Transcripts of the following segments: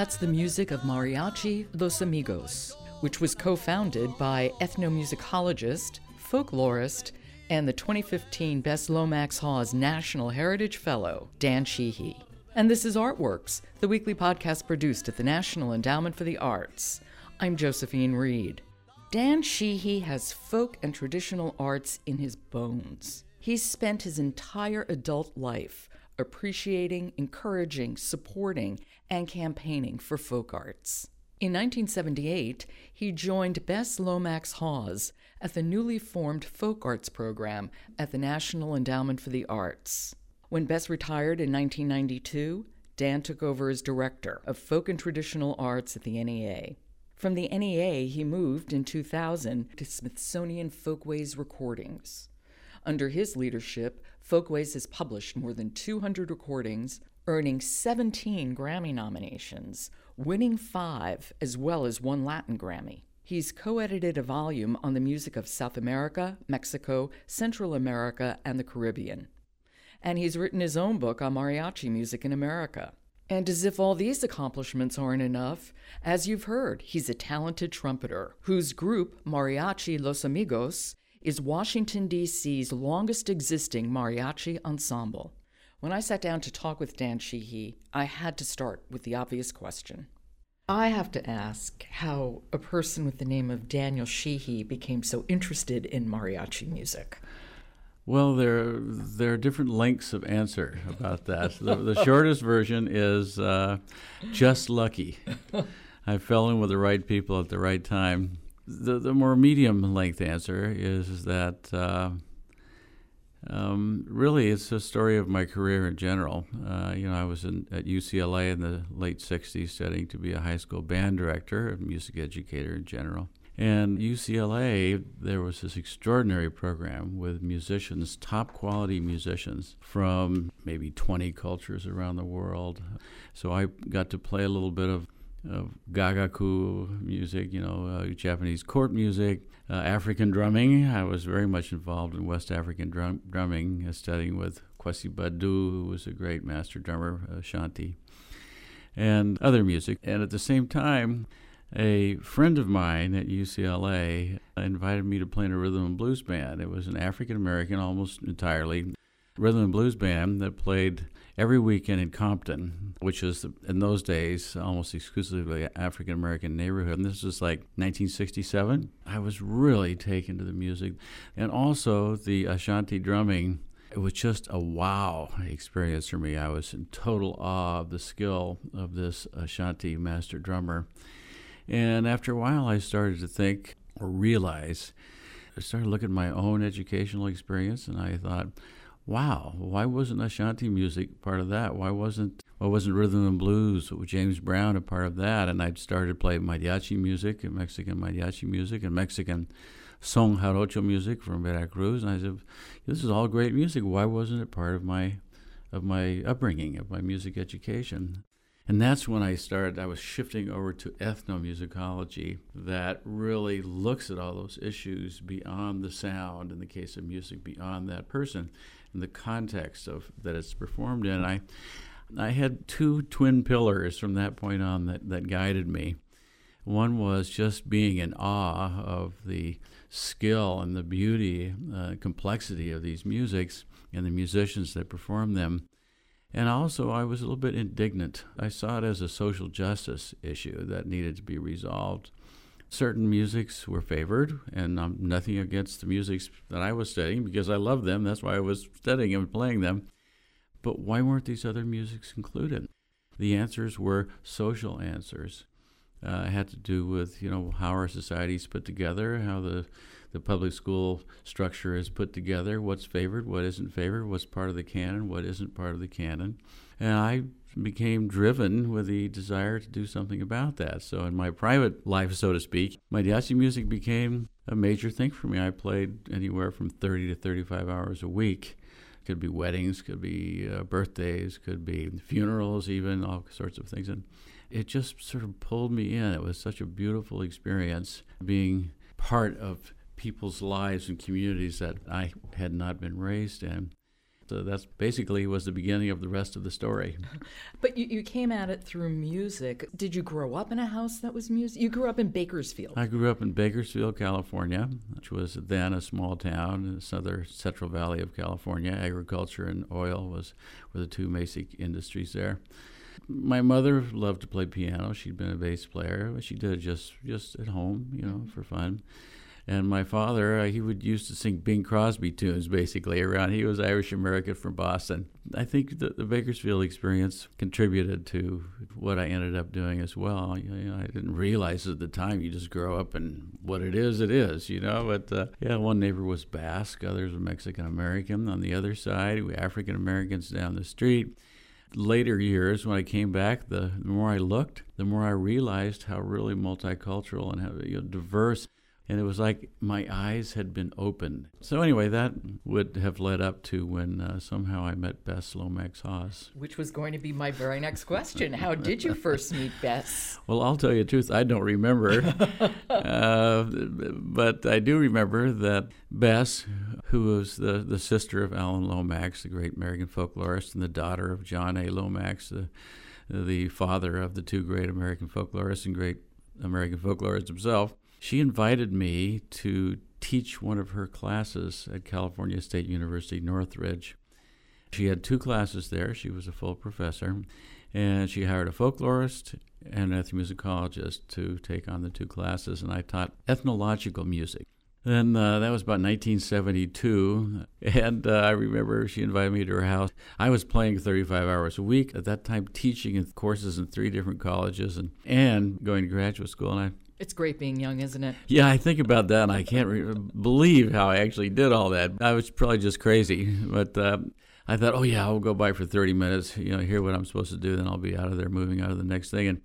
That's the music of Mariachi Los Amigos, which was co founded by ethnomusicologist, folklorist, and the 2015 Bess Lomax Hawes National Heritage Fellow, Dan Sheehy. And this is Artworks, the weekly podcast produced at the National Endowment for the Arts. I'm Josephine Reed. Dan Sheehy has folk and traditional arts in his bones. He's spent his entire adult life appreciating, encouraging, supporting, and campaigning for folk arts. In 1978, he joined Bess Lomax Hawes at the newly formed Folk Arts program at the National Endowment for the Arts. When Bess retired in 1992, Dan took over as director of folk and traditional arts at the NEA. From the NEA, he moved in 2000 to Smithsonian Folkways Recordings. Under his leadership, Folkways has published more than 200 recordings, earning 17 Grammy nominations, winning five, as well as one Latin Grammy. He's co edited a volume on the music of South America, Mexico, Central America, and the Caribbean. And he's written his own book on mariachi music in America. And as if all these accomplishments aren't enough, as you've heard, he's a talented trumpeter whose group, Mariachi Los Amigos, is Washington, D.C.'s longest existing mariachi ensemble. When I sat down to talk with Dan Sheehy, I had to start with the obvious question. I have to ask how a person with the name of Daniel Sheehy became so interested in mariachi music. Well, there there are different lengths of answer about that. the, the shortest version is uh, just lucky. I fell in with the right people at the right time the the more medium length answer is, that uh, um, really it's a story of my career in general. Uh, you know, I was in, at UCLA in the late '60s, studying to be a high school band director, a music educator in general. And UCLA, there was this extraordinary program with musicians, top quality musicians from maybe 20 cultures around the world. So I got to play a little bit of of gagaku music, you know, uh, Japanese court music, uh, African drumming. I was very much involved in West African drum- drumming, uh, studying with Kwesi Badu, who was a great master drummer, Shanti, and other music. And at the same time, a friend of mine at UCLA invited me to play in a rhythm and blues band. It was an African American, almost entirely rhythm and blues band that played every weekend in Compton, which is in those days almost exclusively African American neighborhood. And this was like 1967. I was really taken to the music, and also the Ashanti drumming. It was just a wow experience for me. I was in total awe of the skill of this Ashanti master drummer. And after a while, I started to think or realize, I started looking at my own educational experience, and I thought, wow, why wasn't Ashanti music part of that? Why wasn't why wasn't rhythm and blues with James Brown a part of that? And I'd started playing mariachi music and Mexican mariachi music and Mexican son jarocho music from Veracruz. And I said, this is all great music. Why wasn't it part of my of my upbringing, of my music education? And that's when I started, I was shifting over to ethnomusicology that really looks at all those issues beyond the sound, in the case of music, beyond that person, the context of that it's performed in. I, I had two twin pillars from that point on that, that guided me. One was just being in awe of the skill and the beauty, uh, complexity of these musics and the musicians that perform them. And also, I was a little bit indignant. I saw it as a social justice issue that needed to be resolved. Certain musics were favored, and um, nothing against the musics that I was studying because I love them. That's why I was studying and playing them. But why weren't these other musics included? The answers were social answers. Uh, it had to do with you know how our society's put together, how the the public school structure is put together, what's favored, what isn't favored, what's part of the canon, what isn't part of the canon. And I became driven with the desire to do something about that. So in my private life, so to speak, my mariachi music became a major thing for me. I played anywhere from 30 to 35 hours a week. Could be weddings, could be uh, birthdays, could be funerals, even all sorts of things. And it just sort of pulled me in. It was such a beautiful experience being part of people's lives and communities that I had not been raised in. So that's basically was the beginning of the rest of the story. But you, you came at it through music. Did you grow up in a house that was music? You grew up in Bakersfield. I grew up in Bakersfield, California, which was then a small town in the southern Central Valley of California. Agriculture and oil was were the two basic industries there. My mother loved to play piano. She'd been a bass player, but she did it just just at home, you know, mm-hmm. for fun. And my father, uh, he would used to sing Bing Crosby tunes basically around. He was Irish American from Boston. I think the, the, Bakersfield experience contributed to what I ended up doing as well. You know, I didn't realize at the time. You just grow up and what it is, it is, you know. But uh, yeah, one neighbor was Basque, others were Mexican American. On the other side, we African Americans down the street later years when I came back, the, the, more I looked, the more I realized how really multicultural and how you know, diverse and it was like my eyes had been opened. So anyway, that would have led up to when uh, somehow I met Bess Lomax Hawes. Which was going to be my very next question. How did you first meet Bess? Well, I'll tell you the truth, I don't remember. uh, but I do remember that Bess, who was the, the sister of Alan Lomax, the great American folklorist, and the daughter of John A. Lomax, the, the father of the two great American folklorists and great American folklorist himself, she invited me to teach one of her classes at California State University, Northridge. She had two classes there. She was a full professor. And she hired a folklorist and an ethnomusicologist to take on the two classes. And I taught ethnological music. Then uh, that was about 1972. And uh, I remember she invited me to her house. I was playing 35 hours a week at that time, teaching in courses in three different colleges and, and going to graduate school. And it's great being young, isn't it? Yeah, I think about that, and I can't re- believe how I actually did all that. I was probably just crazy, but uh, I thought, oh yeah, I'll go by for 30 minutes, you know, hear what I'm supposed to do, then I'll be out of there, moving out of the next thing. And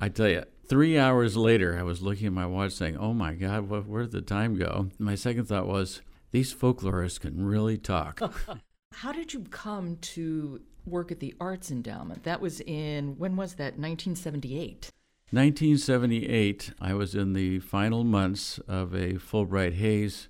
I tell you, three hours later, I was looking at my watch, saying, "Oh my God, where did the time go?" My second thought was, these folklorists can really talk. How did you come to work at the Arts Endowment? That was in when was that? 1978. 1978, I was in the final months of a Fulbright Hays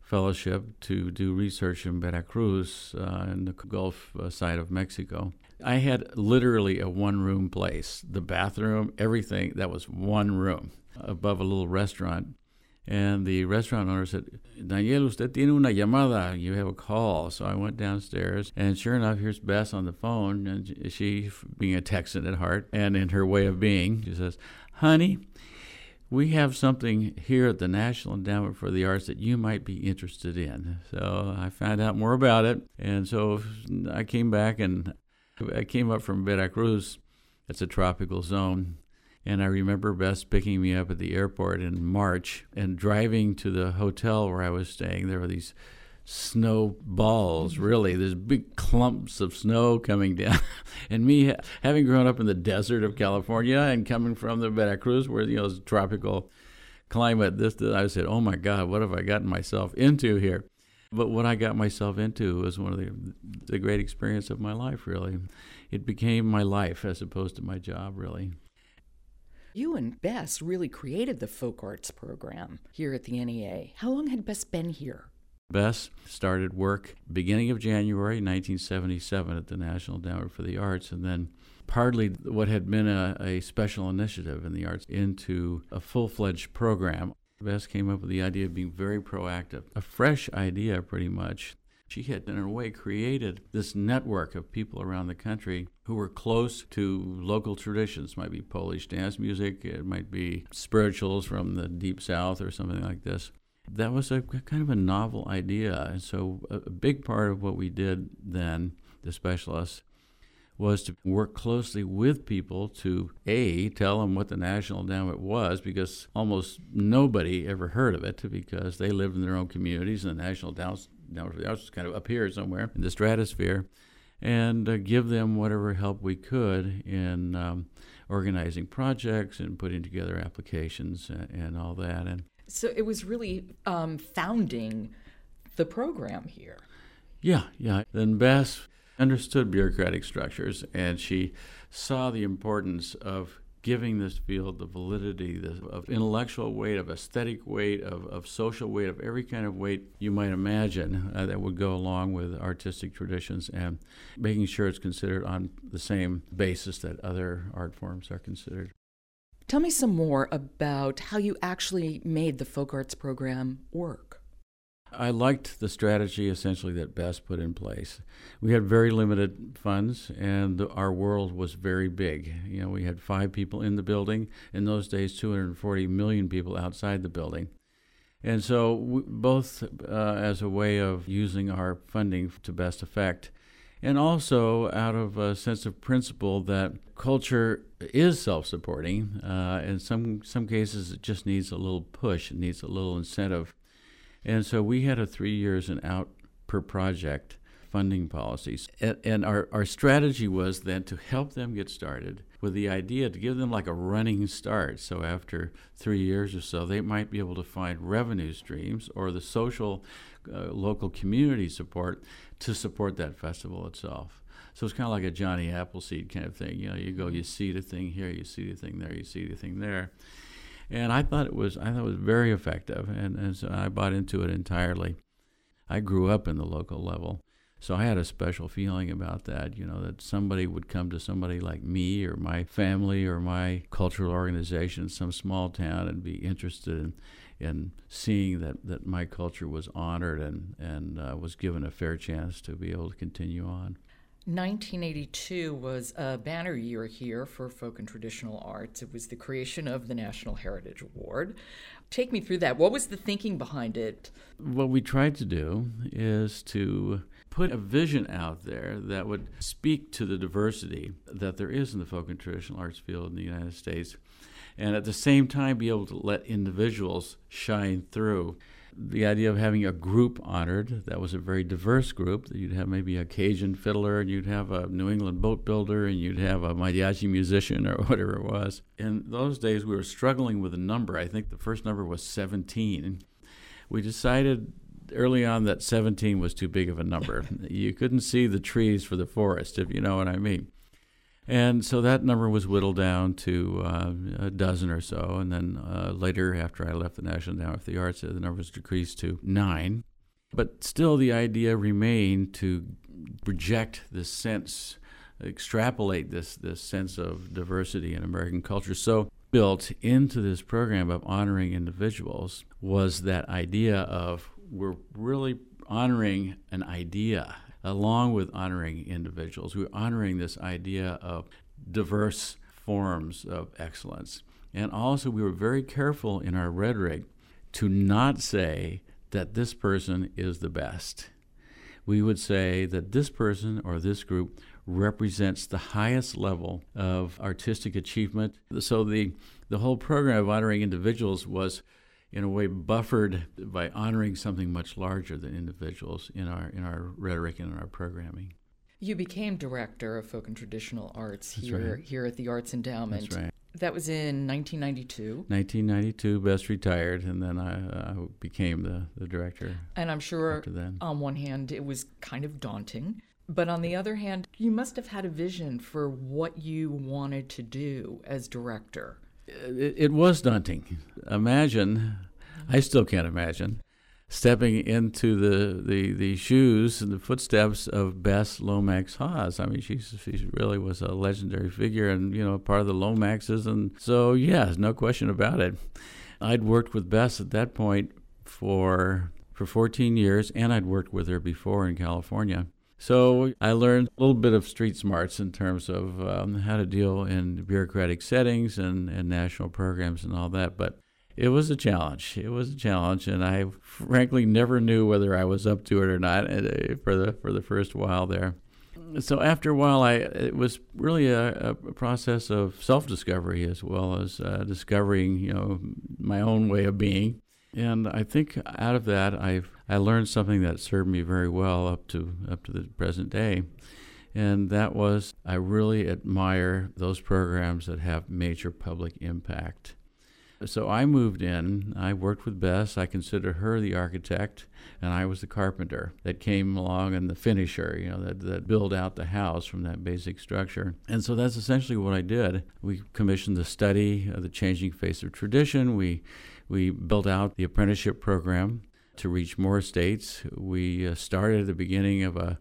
Fellowship to do research in Veracruz uh, in the Gulf uh, side of Mexico. I had literally a one room place the bathroom, everything, that was one room above a little restaurant. And the restaurant owner said, Daniel, usted tiene una llamada. You have a call. So I went downstairs, and sure enough, here's Bess on the phone. And she, being a Texan at heart and in her way of being, she says, Honey, we have something here at the National Endowment for the Arts that you might be interested in. So I found out more about it. And so I came back and I came up from Veracruz. It's a tropical zone and I remember Bess picking me up at the airport in March and driving to the hotel where I was staying. There were these snow balls, mm-hmm. really. There's big clumps of snow coming down. and me, having grown up in the desert of California and coming from the Veracruz, where, you know, it's tropical climate, this, I said, oh my God, what have I gotten myself into here? But what I got myself into was one of the, the great experience of my life, really. It became my life as opposed to my job, really. You and Bess really created the folk arts program here at the NEA. How long had Bess been here? Bess started work beginning of January 1977 at the National Endowment for the Arts, and then partly what had been a, a special initiative in the arts into a full fledged program. Bess came up with the idea of being very proactive, a fresh idea pretty much she had, in a way, created this network of people around the country who were close to local traditions. It might be Polish dance music, it might be spirituals from the deep south or something like this. That was a kind of a novel idea. And so, a big part of what we did then, the specialists, was to work closely with people to a tell them what the national endowment was because almost nobody ever heard of it because they lived in their own communities and the national endowment down for the arts kind of up here somewhere in the stratosphere, and uh, give them whatever help we could in um, organizing projects and putting together applications and, and all that. And so it was really um, founding the program here. Yeah, yeah. Then Bess understood bureaucratic structures, and she saw the importance of giving this field the validity the, of intellectual weight, of aesthetic weight, of, of social weight, of every kind of weight you might imagine uh, that would go along with artistic traditions, and making sure it's considered on the same basis that other art forms are considered. Tell me some more about how you actually made the folk arts program work. I liked the strategy essentially that Bess put in place. We had very limited funds, and our world was very big. You know, we had five people in the building. In those days, 240 million people outside the building. And so, we, both uh, as a way of using our funding to best effect, and also out of a sense of principle that culture is self-supporting. Uh, in some some cases, it just needs a little push. It needs a little incentive and so we had a three years and out per project funding policies. And, and, our, our strategy was then to help them get started with the idea to give them like a running start. So after three years or so, they might be able to find revenue streams or the social uh, local community support to support that festival itself. So it's kind of like a Johnny Appleseed kind of thing. You know, you go, you see the thing here, you see the thing there, you see the thing there and I thought it was I thought it was very effective, and, and so I bought into it entirely. I grew up in the local level, so I had a special feeling about that. You know that somebody would come to somebody like me or my family or my cultural organization in some small town and be interested in in seeing that, that my culture was honored and and uh, was given a fair chance to be able to continue on. 1982 was a banner year here for folk and traditional arts. It was the creation of the National Heritage Award. Take me through that. What was the thinking behind it? What we tried to do is to put a vision out there that would speak to the diversity that there is in the folk and traditional arts field in the United States, and at the same time be able to let individuals shine through the idea of having a group honored that was a very diverse group. You'd have maybe a Cajun fiddler, and you'd have a New England boat builder, and you'd have a mariachi musician or whatever it was. In those days, we were struggling with a number. I think the first number was 17. We decided early on that 17 was too big of a number. you couldn't see the trees for the forest, if you know what I mean. And so that number was whittled down to uh, a dozen or so. And then uh, later, after I left the National Endowment for the Arts, the number was decreased to nine. But still, the idea remained to project this sense, extrapolate this, this sense of diversity in American culture. So, built into this program of honoring individuals was that idea of we're really honoring an idea along with honoring individuals. We're honoring this idea of diverse forms of excellence. And also, we were very careful in our rhetoric to not say that this person is the best. We would say that this person or this group represents the highest level of artistic achievement. So the the whole program of honoring individuals was in a way buffered by honoring something much larger than individuals in our in our rhetoric and in our programming. You became director of folk and traditional arts That's here right. here at the Arts Endowment. That's right. That was in 1992. 1992, Bess retired, and then I, I became the, the director. And I'm sure after then. on one hand it was kind of daunting, but on the other hand, you must have had a vision for what you wanted to do as director Uh, it, it was daunting. Imagine, I still can't imagine, stepping into the, the, the shoes and the footsteps of Bess Lomax Hawes. I mean, she she really was a legendary figure and, you know, part of the Lomaxes. And so, yes, no question about it. I'd worked with Bess at that point for for 14 years, and I'd worked with her before in California. So I learned a little bit of street smarts in terms of um, how to deal in bureaucratic settings and, and national programs and all that. But it was a challenge. It was a challenge, and I frankly never knew whether I was up to it or not uh, for the for the first while there. So after a while, I it was really a, a process of self-discovery as well as uh, discovering, you know, my own way of being. And I think out of that, I I learned something that served me very well up to up to the present day, and that was I really admire those programs that have major public impact. So I moved in. I worked with Bess. I considered her the architect, and I was the carpenter that came along and the finisher, you know, that, that built out the house from that basic structure. And so that's essentially what I did. We commissioned the study of the changing face of tradition. We we built out the apprenticeship program to reach more states. We uh, started at the beginning of a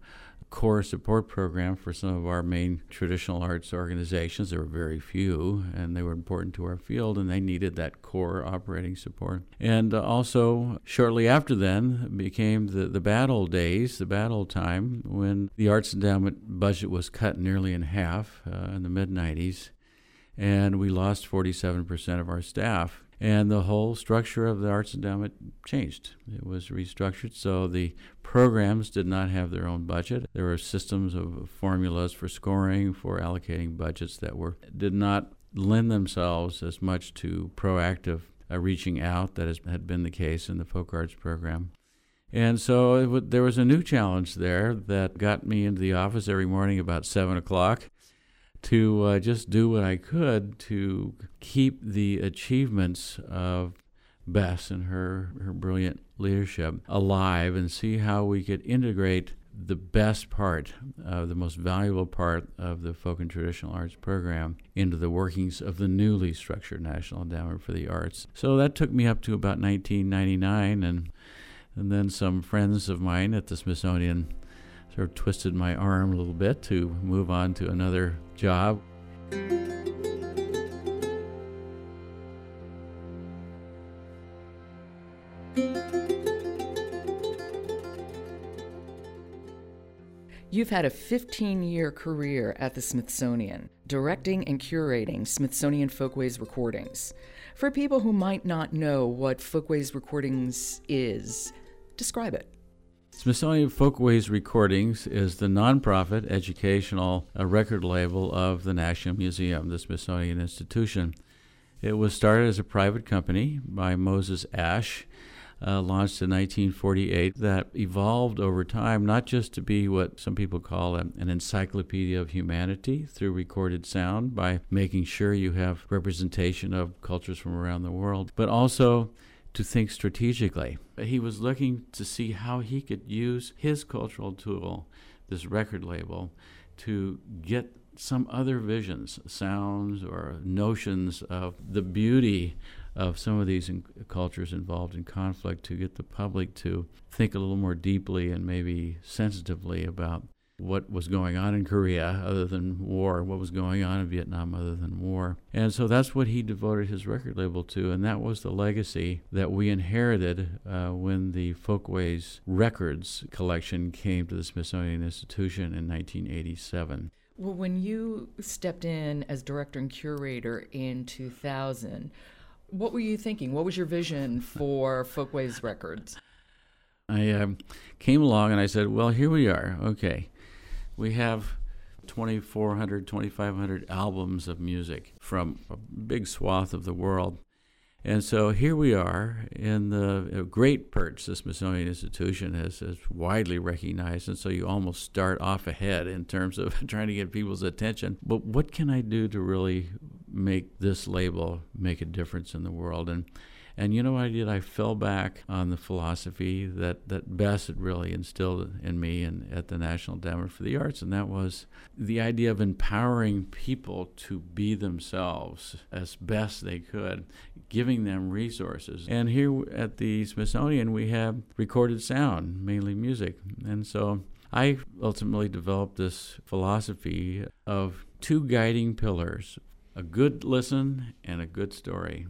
core support program for some of our main traditional arts organizations. There were very few, and they were important to our field, and they needed that core operating support. And uh, also, shortly after then, became the, the bad old days, the battle time, when the Arts Endowment budget was cut nearly in half uh, in the mid 90s, and we lost 47% of our staff and the whole structure of the Arts Endowment changed. It was restructured so the programs did not have their own budget. There were systems of formulas for scoring, for allocating budgets that were did not lend themselves as much to proactive uh, reaching out that has, had been the case in the folk arts program. And so w- there was a new challenge there that got me into the office every morning about seven o'clock to uh, just do what I could to keep the achievements of Bess and her, her brilliant leadership alive and see how we could integrate the best part, uh, the most valuable part of the folk and traditional arts program into the workings of the newly structured National Endowment for the Arts. So that took me up to about 1999, and and then some friends of mine at the Smithsonian sort of twisted my arm a little bit to move on to another job. You've had a 15 year career at the Smithsonian, directing and curating Smithsonian Folkways recordings. For people who might not know what Folkways Recordings is, describe it. Smithsonian Folkways Recordings is the nonprofit educational uh, record label of the National Museum, the Smithsonian Institution. It was started as a private company by Moses Ash, uh, launched in 1948, that evolved over time not just to be what some people call a, an encyclopedia of humanity through recorded sound by making sure you have representation of cultures from around the world, but also to think strategically. He was looking to see how he could use his cultural tool, this record label, to get some other visions, sounds, or notions of the beauty of some of these in- cultures involved in conflict to get the public to think a little more deeply and maybe sensitively about what was going on in Korea other than war, what was going on in Vietnam other than war. And so that's what he devoted his record label to, and that was the legacy that we inherited uh, when the Folkways Records collection came to the Smithsonian Institution in 1987. Well, when you stepped in as director and curator in 2000, what were you thinking? What was your vision for Folkways Records? I um, came along and I said, Well, here we are. Okay we have 2,400, 2,500 albums of music from a big swath of the world. And so here we are in the great perch the Smithsonian Institution is, is widely recognized. And so you almost start off ahead in terms of trying to get people's attention. But what can I do to really make this label make a difference in the world? And and you know what I did? I fell back on the philosophy that, that Bess had really instilled in me and at the National Endowment for the Arts, and that was the idea of empowering people to be themselves as best they could, giving them resources. And here at the Smithsonian, we have recorded sound, mainly music. And so I ultimately developed this philosophy of two guiding pillars a good listen and a good story.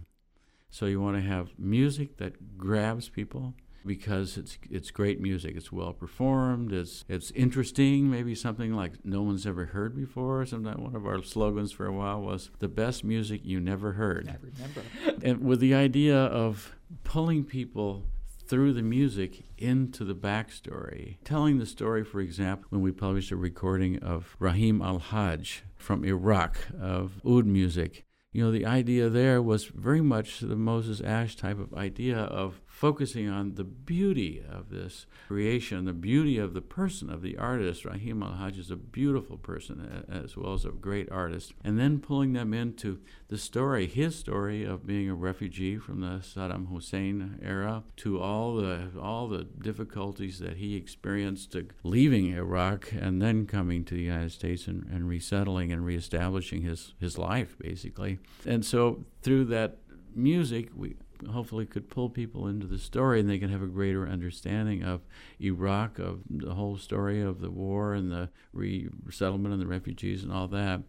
So you want to have music that grabs people because it's it's great music. It's well performed. It's it's interesting. Maybe something like no one's ever heard before. Sometimes one of our slogans for a while was the best music you never heard. I remember. and with the idea of pulling people through the music into the backstory. Telling the story, for example, when we published a recording of Rahim Al Hajj from Iraq of oud music you know, the idea there was very much the Moses Ash type of idea of focusing on the beauty of this creation, the beauty of the person, of the artist. Rahim Al Hajj is a beautiful person as well as a great artist. And then pulling them into the story, his story of being a refugee from the Saddam Hussein era to all the all the difficulties that he experienced uh, leaving Iraq and then coming to the United States and, and resettling and reestablishing his, his life basically. And so through that music, we hopefully could pull people into the story and they can have a greater understanding of Iraq, of the whole story of the war and the resettlement and the refugees and all that.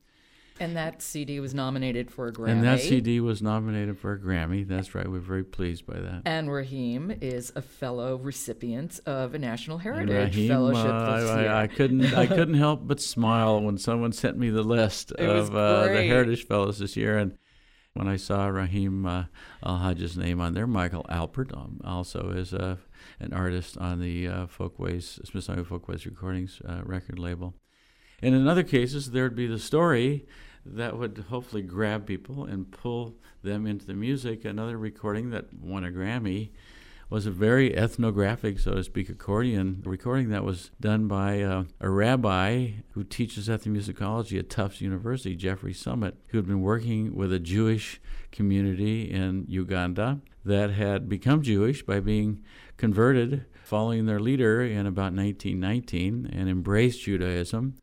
And that CD was nominated for a Grammy. And that CD was nominated for a Grammy. That's right. We're very pleased by that. And Rahim is a fellow recipient of a National Heritage Rahim, Fellowship uh, this year. I, I couldn't. I couldn't help but smile when someone sent me the list It of uh, the. Heritage Fellows this year, and when I saw Rahim uh, Al Hajj's name on there, Michael Alpert um, also is uh, an artist on the uh, Folkways Smithsonian Folkways Recordings uh, record label. And in other cases, there'd be the story that would hopefully grab people and pull them into the music. Another recording that won a Grammy was a very ethnographic, so to speak, accordion recording that was done by uh, a rabbi who teaches ethnomusicology at Tufts University, Jeffrey Summit, who had been working with a Jewish community in Uganda that had become Jewish by being converted following their leader in about 1919 and embraced Judaism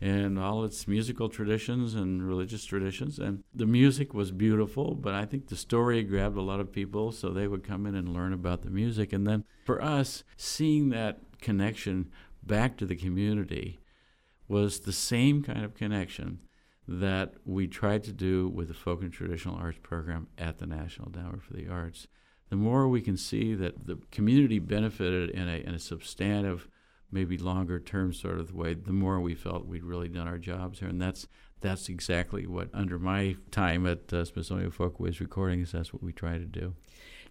and all its musical traditions and religious traditions. And the music was beautiful, but I think the story grabbed a lot of people, so they would come in and learn about the music. And then for us, seeing that connection back to the community was the same kind of connection that we tried to do with the Folk and Traditional Arts program at the National Endowment for the Arts. The more we can see that the community benefited in a, in a substantive maybe longer term sort of way, the more we felt we'd really done our jobs here. And that's that's exactly what, under my time at uh, Smithsonian Folkways Recordings, that's what we try to do.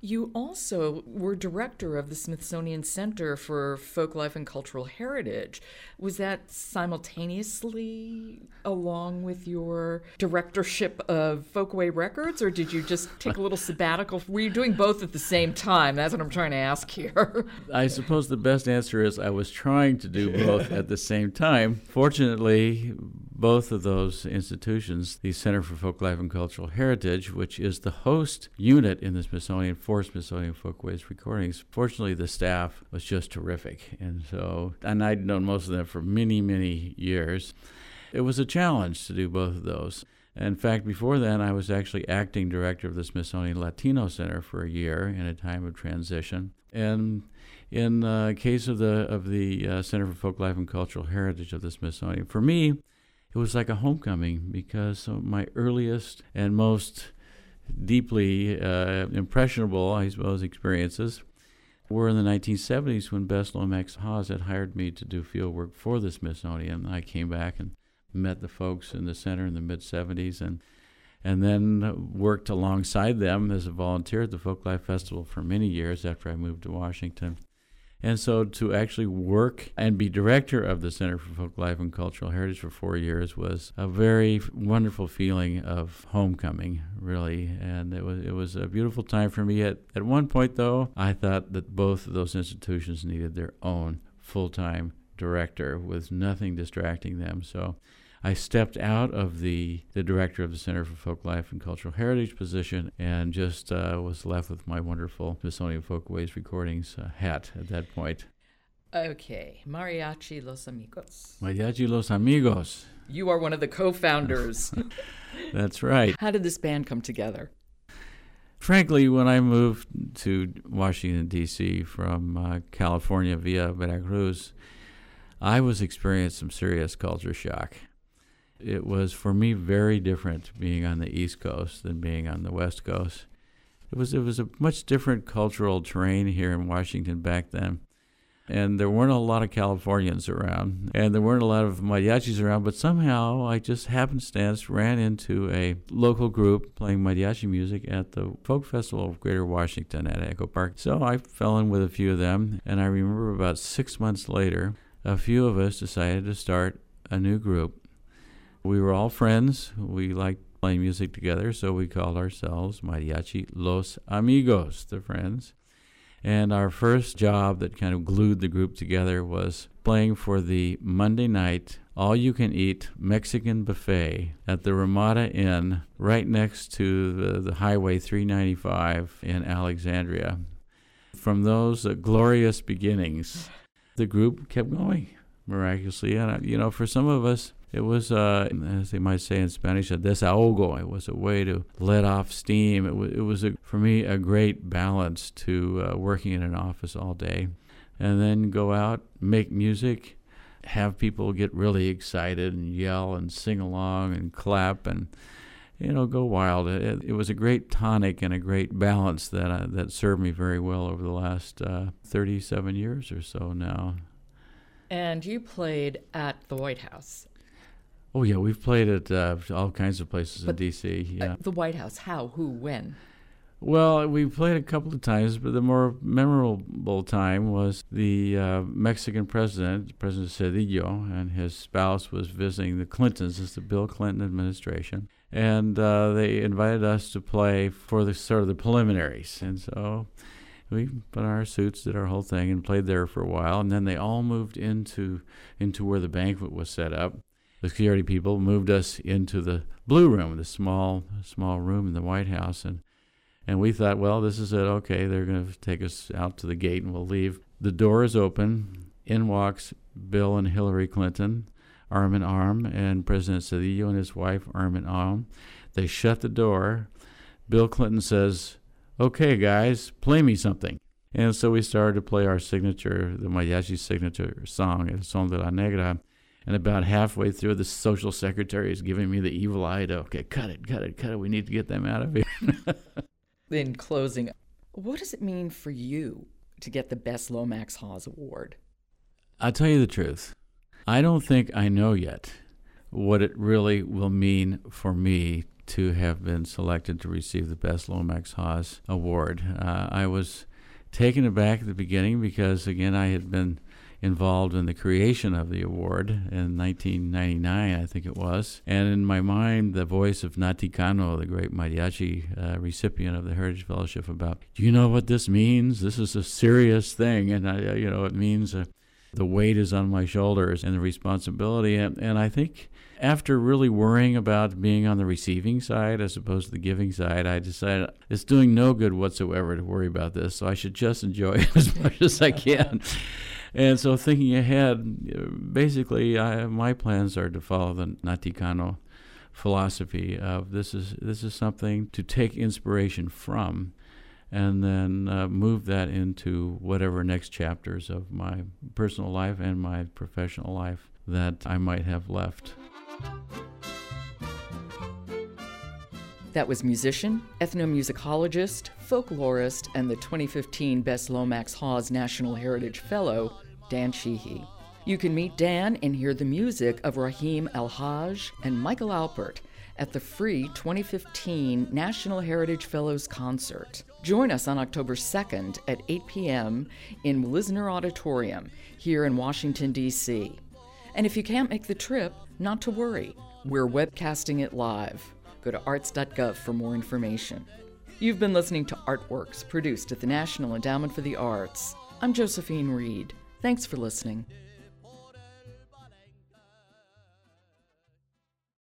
You also were director of the Smithsonian Center for Folk Life and Cultural Heritage. Was that simultaneously along with your directorship of Folkway Records, or did you just take a little sabbatical? Were you doing both at the same time? That's what I'm trying to ask here. I suppose the best answer is I was trying to do both at the same time. Fortunately, both of those institutions, the Center for Folk Life and Cultural Heritage, which is the host unit in the Smithsonian for Smithsonian Folkways recordings, fortunately the staff was just terrific. And so, and I'd known most of them for many, many years. It was a challenge to do both of those. In fact, before then, I was actually acting director of the Smithsonian Latino Center for a year in a time of transition. And in the case of the of the uh, Center for Folk Life and Cultural Heritage of the Smithsonian, for me, it was like a homecoming because my earliest and most deeply uh, impressionable, I suppose, experiences were in the 1970s when Bess Lomax Hawes had hired me to do field work for the Smithsonian. I came back and met the folks in the center in the mid 70s and and then worked alongside them as a volunteer at the Folklife Festival for many years after I moved to Washington. And so to actually work and be director of the Center for Folk Life and Cultural Heritage for four years was a very wonderful feeling of homecoming, really. And it was it was a beautiful time for me. At at one point though, I thought that both of those institutions needed their own full time director with nothing distracting them. So I stepped out of the, the director of the Center for Folk Life and Cultural Heritage position and just uh, was left with my wonderful Smithsonian Folkways recordings uh, hat at that point. Okay, Mariachi Los Amigos. Mariachi Los Amigos. You are one of the co founders. That's right. How did this band come together? Frankly, when I moved to Washington, D.C. from uh, California via Veracruz, I was experiencing some serious culture shock. It was for me very different being on the East Coast than being on the West Coast. It was it was a much different cultural terrain here in Washington back then. And there weren't a lot of Californians around, and there weren't a lot of mariachis around, but somehow I just happenstance ran into a local group playing mariachi music at the Folk Festival of Greater Washington at Echo Park. So I fell in with a few of them, and I remember about six months later, a few of us decided to start a new group. We were all friends. We liked playing music together, so we called ourselves Mariachi Los Amigos, the friends. And our first job that kind of glued the group together was playing for the Monday night all you can eat Mexican buffet at the Ramada Inn right next to the, the Highway 395 in Alexandria. From those uh, glorious beginnings, the group kept going miraculously. And, uh, you know, for some of us, it was, uh, as they might say in Spanish, a desahogo. It was a way to let off steam. It was, it was a, for me, a great balance to uh, working in an office all day. And then go out, make music, have people get really excited and yell and sing along and clap and you know go wild. It, it was a great tonic and a great balance that uh, that served me very well over the last uh, 37 years or so now. And you played at the White House. Oh yeah, we've played at uh, all kinds of places but, in D.C. Uh, yeah, the White House. How? Who? When? Well, we played a couple of times, but the more memorable time was the uh, Mexican president, President Zedillo, and his spouse was visiting the Clintons. It's the Bill Clinton administration, and uh, they invited us to play for the sort of the preliminaries. And so we put on our suits, did our whole thing, and played there for a while. And then they all moved into into where the banquet was set up. The security people moved us into the blue room, the small small room in the White House, and and we thought, well, this is it. Okay, they're going to take us out to the gate and we'll leave. The door is open. In walks Bill and Hillary Clinton, arm in arm, and President Zedillo and his wife, arm in arm. They shut the door. Bill Clinton says, okay, guys, play me something. And so we started to play our signature, the Mariachi signature song, El Son de la Negra. And about halfway through, the social secretary is giving me the evil eye to, okay, cut it, cut it, cut it. We need to get them out of here. in closing, what does it mean for you to get the Bess Lomax Hawes Award? I'll tell you the truth. I don't think I know yet what it really will mean for me to have been selected to receive the Bess Lomax Hawes Award. Uh, I was taken aback at the beginning because, again, I had been involved in the creation of the award in 1999, I think it was. And in my mind, the voice of Nati Cano, the great mariachi uh, recipient of the Heritage Fellowship, about, do you know what this means? This is a serious thing. And, I, you know, it means uh, the weight is on my shoulders and the responsibility. And, and I think after really worrying about being on the receiving side as opposed to the giving side, I decided it's doing no good whatsoever to worry about this. So I should just enjoy it as much as I can. And so, thinking ahead, basically, I, my plans are to follow the Nati Cano philosophy of this is this is something to take inspiration from, and then uh, move that into whatever next chapters of my personal life and my professional life that I might have left. That was musician, ethnomusicologist, folklorist, and the 2015 Bess Lomax Hawes National Heritage Fellow, Dan Sheehy. You can meet Dan and hear the music of Rahim Al Hajj and Michael Alpert at the free 2015 National Heritage Fellows concert. Join us on October 2nd at 8 p.m. in Lisner Auditorium here in Washington, D.C. And if you can't make the trip, not to worry, we're webcasting it live. Go to arts.gov for more information. You've been listening to Artworks, produced at the National Endowment for the Arts. I'm Josephine Reed. Thanks for listening.